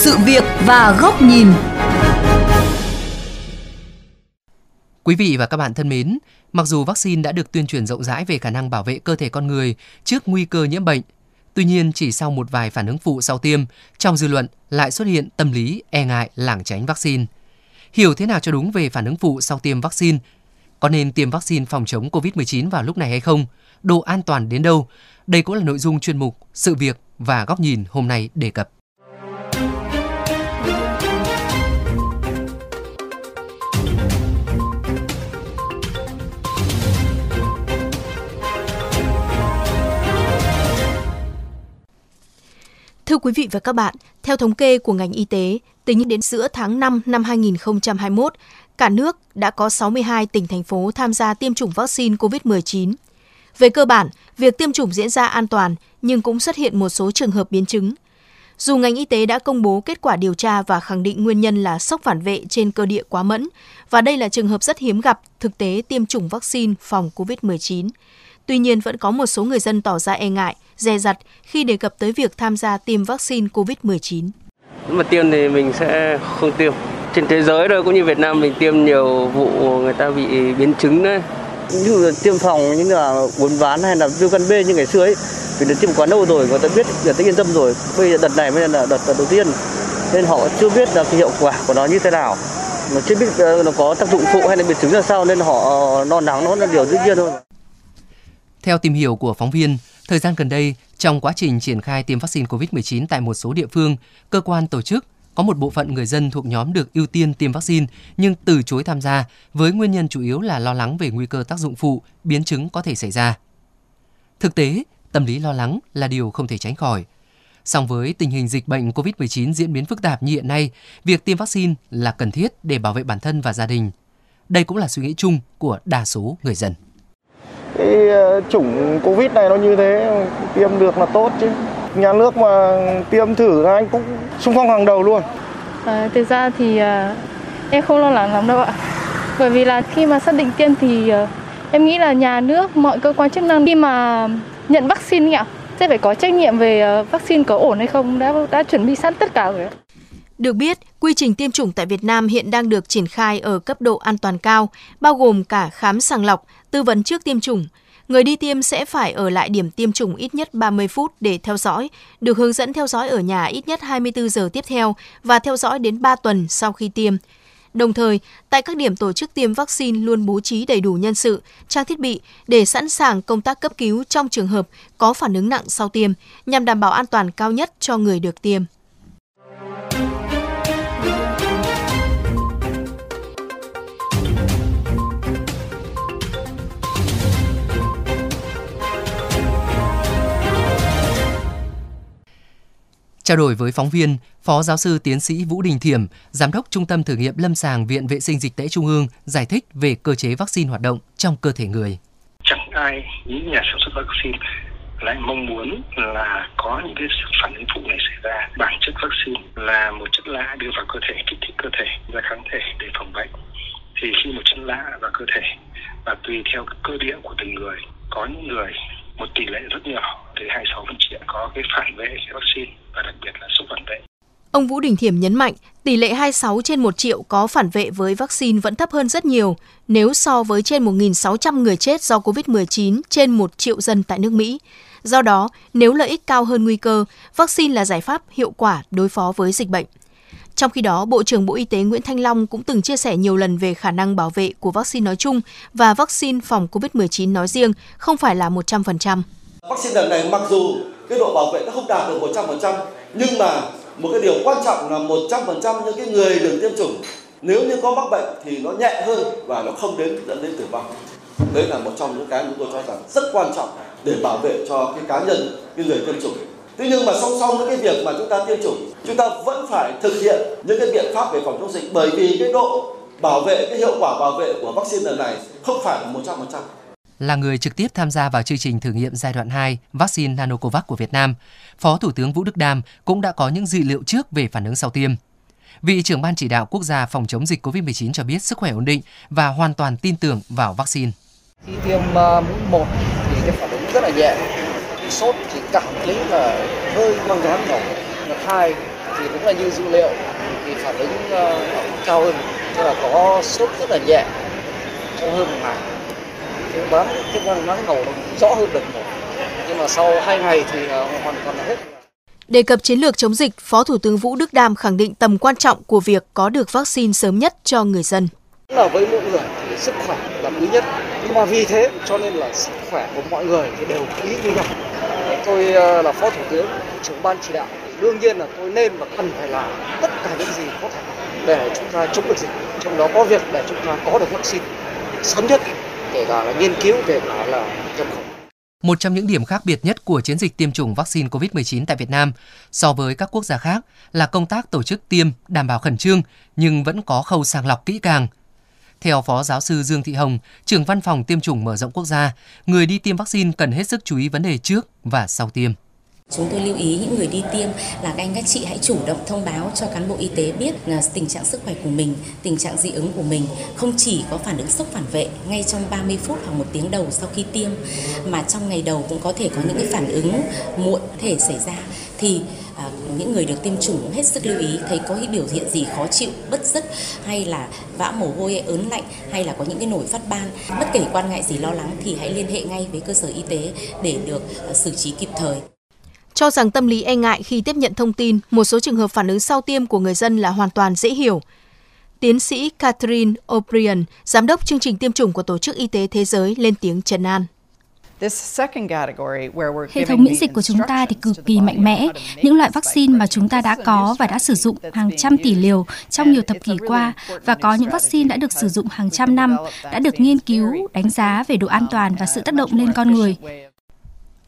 sự việc và góc nhìn. Quý vị và các bạn thân mến, mặc dù vaccine đã được tuyên truyền rộng rãi về khả năng bảo vệ cơ thể con người trước nguy cơ nhiễm bệnh, tuy nhiên chỉ sau một vài phản ứng phụ sau tiêm, trong dư luận lại xuất hiện tâm lý e ngại lảng tránh vaccine. Hiểu thế nào cho đúng về phản ứng phụ sau tiêm vaccine? Có nên tiêm vaccine phòng chống COVID-19 vào lúc này hay không? Độ an toàn đến đâu? Đây cũng là nội dung chuyên mục Sự việc và góc nhìn hôm nay đề cập. Quý vị và các bạn, theo thống kê của ngành y tế, tính đến giữa tháng 5 năm 2021, cả nước đã có 62 tỉnh thành phố tham gia tiêm chủng vaccine COVID-19. Về cơ bản, việc tiêm chủng diễn ra an toàn nhưng cũng xuất hiện một số trường hợp biến chứng. Dù ngành y tế đã công bố kết quả điều tra và khẳng định nguyên nhân là sốc phản vệ trên cơ địa quá mẫn, và đây là trường hợp rất hiếm gặp thực tế tiêm chủng vaccine phòng COVID-19. Tuy nhiên vẫn có một số người dân tỏ ra e ngại, dè dặt khi đề cập tới việc tham gia tiêm vaccine COVID-19. Nếu mà tiêm thì mình sẽ không tiêm. Trên thế giới rồi cũng như Việt Nam mình tiêm nhiều vụ người ta bị biến chứng đấy. Như là tiêm phòng như là uốn ván hay là viêm gan B như ngày xưa ấy, vì đã tiêm quá lâu rồi người ta biết người ta yên tâm rồi. Bây giờ đợt này mới là đợt, đợt đầu tiên nên họ chưa biết là cái hiệu quả của nó như thế nào mà chưa biết ờ, nó có tác dụng phụ hay là biến chứng là sao nên họ lo lắng nó là điều dĩ nhiên thôi. Theo tìm hiểu của phóng viên, thời gian gần đây, trong quá trình triển khai tiêm vaccine COVID-19 tại một số địa phương, cơ quan tổ chức có một bộ phận người dân thuộc nhóm được ưu tiên tiêm vaccine nhưng từ chối tham gia với nguyên nhân chủ yếu là lo lắng về nguy cơ tác dụng phụ, biến chứng có thể xảy ra. Thực tế, tâm lý lo lắng là điều không thể tránh khỏi. Song với tình hình dịch bệnh COVID-19 diễn biến phức tạp như hiện nay, việc tiêm vaccine là cần thiết để bảo vệ bản thân và gia đình. Đây cũng là suy nghĩ chung của đa số người dân cái ờ, chủng covid này nó như thế tiêm được là tốt chứ. Nhà nước mà tiêm thử anh cũng xung phong hàng đầu luôn. À, thực ra thì à, em không lo lắng lắm đâu ạ. Bởi vì là khi mà xác định tiêm thì à, em nghĩ là nhà nước mọi cơ quan chức năng khi mà nhận vaccine ạ sẽ phải có trách nhiệm về vaccine có ổn hay không đã đã chuẩn bị sẵn tất cả rồi được biết, quy trình tiêm chủng tại Việt Nam hiện đang được triển khai ở cấp độ an toàn cao, bao gồm cả khám sàng lọc, tư vấn trước tiêm chủng. Người đi tiêm sẽ phải ở lại điểm tiêm chủng ít nhất 30 phút để theo dõi, được hướng dẫn theo dõi ở nhà ít nhất 24 giờ tiếp theo và theo dõi đến 3 tuần sau khi tiêm. Đồng thời, tại các điểm tổ chức tiêm vaccine luôn bố trí đầy đủ nhân sự, trang thiết bị để sẵn sàng công tác cấp cứu trong trường hợp có phản ứng nặng sau tiêm, nhằm đảm bảo an toàn cao nhất cho người được tiêm. Trao đổi với phóng viên, Phó giáo sư tiến sĩ Vũ Đình Thiểm, Giám đốc Trung tâm Thử nghiệm Lâm sàng Viện Vệ sinh Dịch tễ Trung ương giải thích về cơ chế vaccine hoạt động trong cơ thể người. Chẳng ai, những nhà sản xuất vaccine lại mong muốn là có những cái phản ứng phụ này xảy ra. Bản chất vaccine là một chất lạ đưa vào cơ thể, kích thích cơ thể ra kháng thể để phòng bệnh. Thì khi một chất lạ vào cơ thể và tùy theo cơ địa của từng người, có những người tỷ lệ rất nhỏ tới 26 phần triệu có cái phản vệ với vaccine và đặc biệt là sốc phản vệ. Ông Vũ Đình Thiểm nhấn mạnh, tỷ lệ 26 trên 1 triệu có phản vệ với vaccine vẫn thấp hơn rất nhiều nếu so với trên 1.600 người chết do COVID-19 trên 1 triệu dân tại nước Mỹ. Do đó, nếu lợi ích cao hơn nguy cơ, vaccine là giải pháp hiệu quả đối phó với dịch bệnh. Trong khi đó, Bộ trưởng Bộ Y tế Nguyễn Thanh Long cũng từng chia sẻ nhiều lần về khả năng bảo vệ của vaccine nói chung và vaccine phòng COVID-19 nói riêng không phải là 100%. Vaccine lần này mặc dù cái độ bảo vệ nó không đạt được 100% nhưng mà một cái điều quan trọng là 100% những cái người được tiêm chủng nếu như có mắc bệnh thì nó nhẹ hơn và nó không đến dẫn đến tử vong. Đấy là một trong những cái chúng tôi cho rằng rất quan trọng để bảo vệ cho cái cá nhân, cái người tiêm chủng. Thế nhưng mà song song với cái việc mà chúng ta tiêm chủng, chúng ta vẫn phải thực hiện những cái biện pháp về phòng chống dịch bởi vì cái độ bảo vệ, cái hiệu quả bảo vệ của vaccine lần này không phải là 100% là người trực tiếp tham gia vào chương trình thử nghiệm giai đoạn 2 vaccine Nanocovax của Việt Nam, Phó Thủ tướng Vũ Đức Đam cũng đã có những dự liệu trước về phản ứng sau tiêm. Vị trưởng ban chỉ đạo quốc gia phòng chống dịch COVID-19 cho biết sức khỏe ổn định và hoàn toàn tin tưởng vào vaccine. Khi tiêm uh, mũi 1 thì cái phản ứng rất là nhẹ, sốt chỉ cảm thấy là hơi mang ngán đầu. Đợt 2 thì cũng là như dữ liệu thì phản ứng uh, cao hơn tức là có sốt rất là nhẹ trong hơn một ngày thì bán cái năng nắng cầu nó rõ hơn đợt một nhưng mà sau hai ngày thì uh, hoàn toàn là hết Đề cập chiến lược chống dịch, Phó Thủ tướng Vũ Đức Đam khẳng định tầm quan trọng của việc có được vaccine sớm nhất cho người dân. Là với mỗi người thì sức khỏe là quý nhất, nhưng mà vì thế cho nên là sức khỏe của mọi người thì đều quý như nhau. Tôi ờ, là Phó Thủ tướng, trưởng ban chỉ đạo, đương nhiên là tôi nên và cần phải làm tất cả những gì có thể để chúng ta chống được dịch. Trong đó có việc để chúng ta có được vaccine sớm nhất, kể cả là nghiên cứu, kể cả là nhập khẩu. Một trong những điểm khác biệt nhất của chiến dịch tiêm chủng vaccine COVID-19 tại Việt Nam so với các quốc gia khác là công tác tổ chức tiêm đảm bảo khẩn trương nhưng vẫn có khâu sàng lọc kỹ càng. Theo Phó Giáo sư Dương Thị Hồng, trưởng văn phòng tiêm chủng mở rộng quốc gia, người đi tiêm vaccine cần hết sức chú ý vấn đề trước và sau tiêm. Chúng tôi lưu ý những người đi tiêm là các anh các chị hãy chủ động thông báo cho cán bộ y tế biết là tình trạng sức khỏe của mình, tình trạng dị ứng của mình, không chỉ có phản ứng sốc phản vệ ngay trong 30 phút hoặc một tiếng đầu sau khi tiêm mà trong ngày đầu cũng có thể có những cái phản ứng muộn thể xảy ra thì à, những người được tiêm chủng hết sức lưu ý thấy có những biểu hiện gì khó chịu, bất giấc hay là vã mồ hôi, ớn lạnh hay là có những cái nổi phát ban, bất kể quan ngại gì lo lắng thì hãy liên hệ ngay với cơ sở y tế để được à, xử trí kịp thời cho rằng tâm lý e ngại khi tiếp nhận thông tin, một số trường hợp phản ứng sau tiêm của người dân là hoàn toàn dễ hiểu. Tiến sĩ Catherine O'Brien, giám đốc chương trình tiêm chủng của Tổ chức Y tế Thế giới lên tiếng trần an. Hệ thống miễn dịch của chúng ta thì cực kỳ mạnh mẽ. Những loại vaccine mà chúng ta đã có và đã sử dụng hàng trăm tỷ liều trong nhiều thập kỷ qua và có những vaccine đã được sử dụng hàng trăm năm, đã được nghiên cứu, đánh giá về độ an toàn và sự tác động lên con người.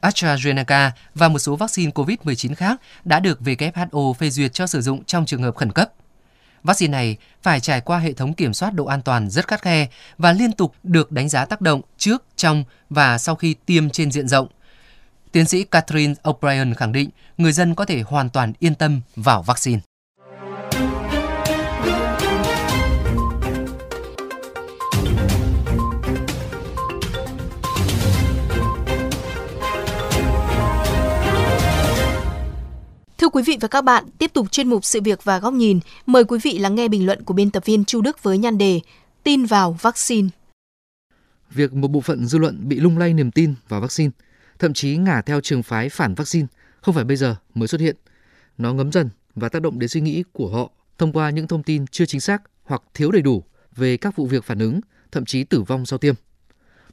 AstraZeneca và một số vaccine COVID-19 khác đã được WHO phê duyệt cho sử dụng trong trường hợp khẩn cấp. Vaccine này phải trải qua hệ thống kiểm soát độ an toàn rất khắt khe và liên tục được đánh giá tác động trước, trong và sau khi tiêm trên diện rộng. Tiến sĩ Catherine O'Brien khẳng định người dân có thể hoàn toàn yên tâm vào vaccine. Quý vị và các bạn, tiếp tục chuyên mục sự việc và góc nhìn, mời quý vị lắng nghe bình luận của biên tập viên Chu Đức với nhan đề Tin vào vaccine. Việc một bộ phận dư luận bị lung lay niềm tin vào vaccine, thậm chí ngả theo trường phái phản vaccine, không phải bây giờ mới xuất hiện. Nó ngấm dần và tác động đến suy nghĩ của họ thông qua những thông tin chưa chính xác hoặc thiếu đầy đủ về các vụ việc phản ứng, thậm chí tử vong sau tiêm.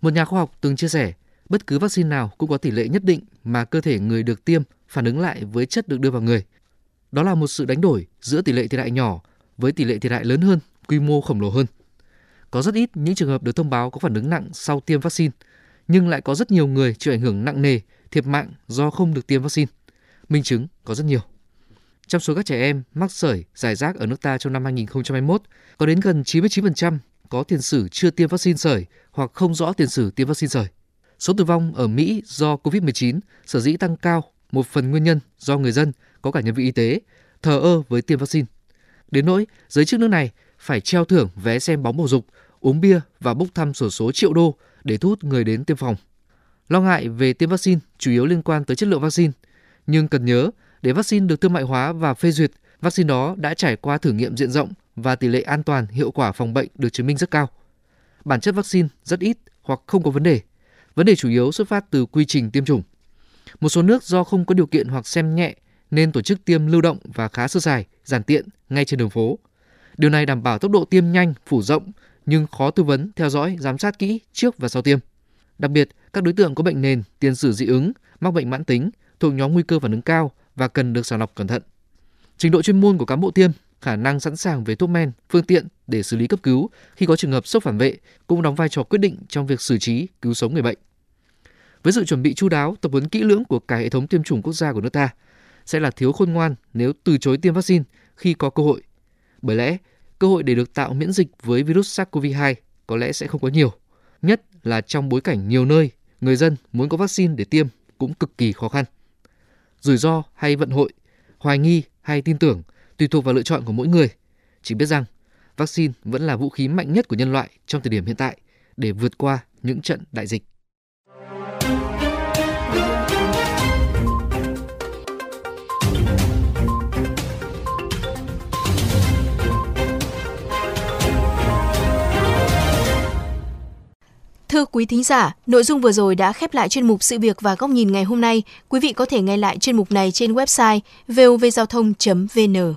Một nhà khoa học từng chia sẻ, bất cứ vaccine nào cũng có tỷ lệ nhất định mà cơ thể người được tiêm phản ứng lại với chất được đưa vào người. Đó là một sự đánh đổi giữa tỷ lệ thiệt hại nhỏ với tỷ lệ thiệt hại lớn hơn, quy mô khổng lồ hơn. Có rất ít những trường hợp được thông báo có phản ứng nặng sau tiêm vaccine, nhưng lại có rất nhiều người chịu ảnh hưởng nặng nề, thiệt mạng do không được tiêm vaccine. Minh chứng có rất nhiều. Trong số các trẻ em mắc sởi giải rác ở nước ta trong năm 2021, có đến gần 99% có tiền sử chưa tiêm vaccine sởi hoặc không rõ tiền sử tiêm vaccine sởi. Số tử vong ở Mỹ do COVID-19 sở dĩ tăng cao một phần nguyên nhân do người dân có cả nhân viên y tế thờ ơ với tiêm vaccine. Đến nỗi giới chức nước này phải treo thưởng vé xem bóng bầu dục, uống bia và bốc thăm sổ số triệu đô để thu hút người đến tiêm phòng. Lo ngại về tiêm vaccine chủ yếu liên quan tới chất lượng vaccine, nhưng cần nhớ để vaccine được thương mại hóa và phê duyệt, vaccine đó đã trải qua thử nghiệm diện rộng và tỷ lệ an toàn, hiệu quả phòng bệnh được chứng minh rất cao. Bản chất vaccine rất ít hoặc không có vấn đề. Vấn đề chủ yếu xuất phát từ quy trình tiêm chủng. Một số nước do không có điều kiện hoặc xem nhẹ nên tổ chức tiêm lưu động và khá sơ sài, giản tiện ngay trên đường phố. Điều này đảm bảo tốc độ tiêm nhanh, phủ rộng nhưng khó tư vấn, theo dõi, giám sát kỹ trước và sau tiêm. Đặc biệt, các đối tượng có bệnh nền, tiền sử dị ứng, mắc bệnh mãn tính, thuộc nhóm nguy cơ phản ứng cao và cần được sàng lọc cẩn thận. Trình độ chuyên môn của cán bộ tiêm, khả năng sẵn sàng về thuốc men, phương tiện để xử lý cấp cứu khi có trường hợp sốc phản vệ cũng đóng vai trò quyết định trong việc xử trí, cứu sống người bệnh với sự chuẩn bị chu đáo, tập huấn kỹ lưỡng của cả hệ thống tiêm chủng quốc gia của nước ta sẽ là thiếu khôn ngoan nếu từ chối tiêm vaccine khi có cơ hội. Bởi lẽ, cơ hội để được tạo miễn dịch với virus SARS-CoV-2 có lẽ sẽ không có nhiều, nhất là trong bối cảnh nhiều nơi người dân muốn có vaccine để tiêm cũng cực kỳ khó khăn. Rủi ro hay vận hội, hoài nghi hay tin tưởng tùy thuộc vào lựa chọn của mỗi người. Chỉ biết rằng, vaccine vẫn là vũ khí mạnh nhất của nhân loại trong thời điểm hiện tại để vượt qua những trận đại dịch. Thưa quý thính giả, nội dung vừa rồi đã khép lại chuyên mục sự việc và góc nhìn ngày hôm nay. Quý vị có thể nghe lại chuyên mục này trên website vovgiao thông.vn.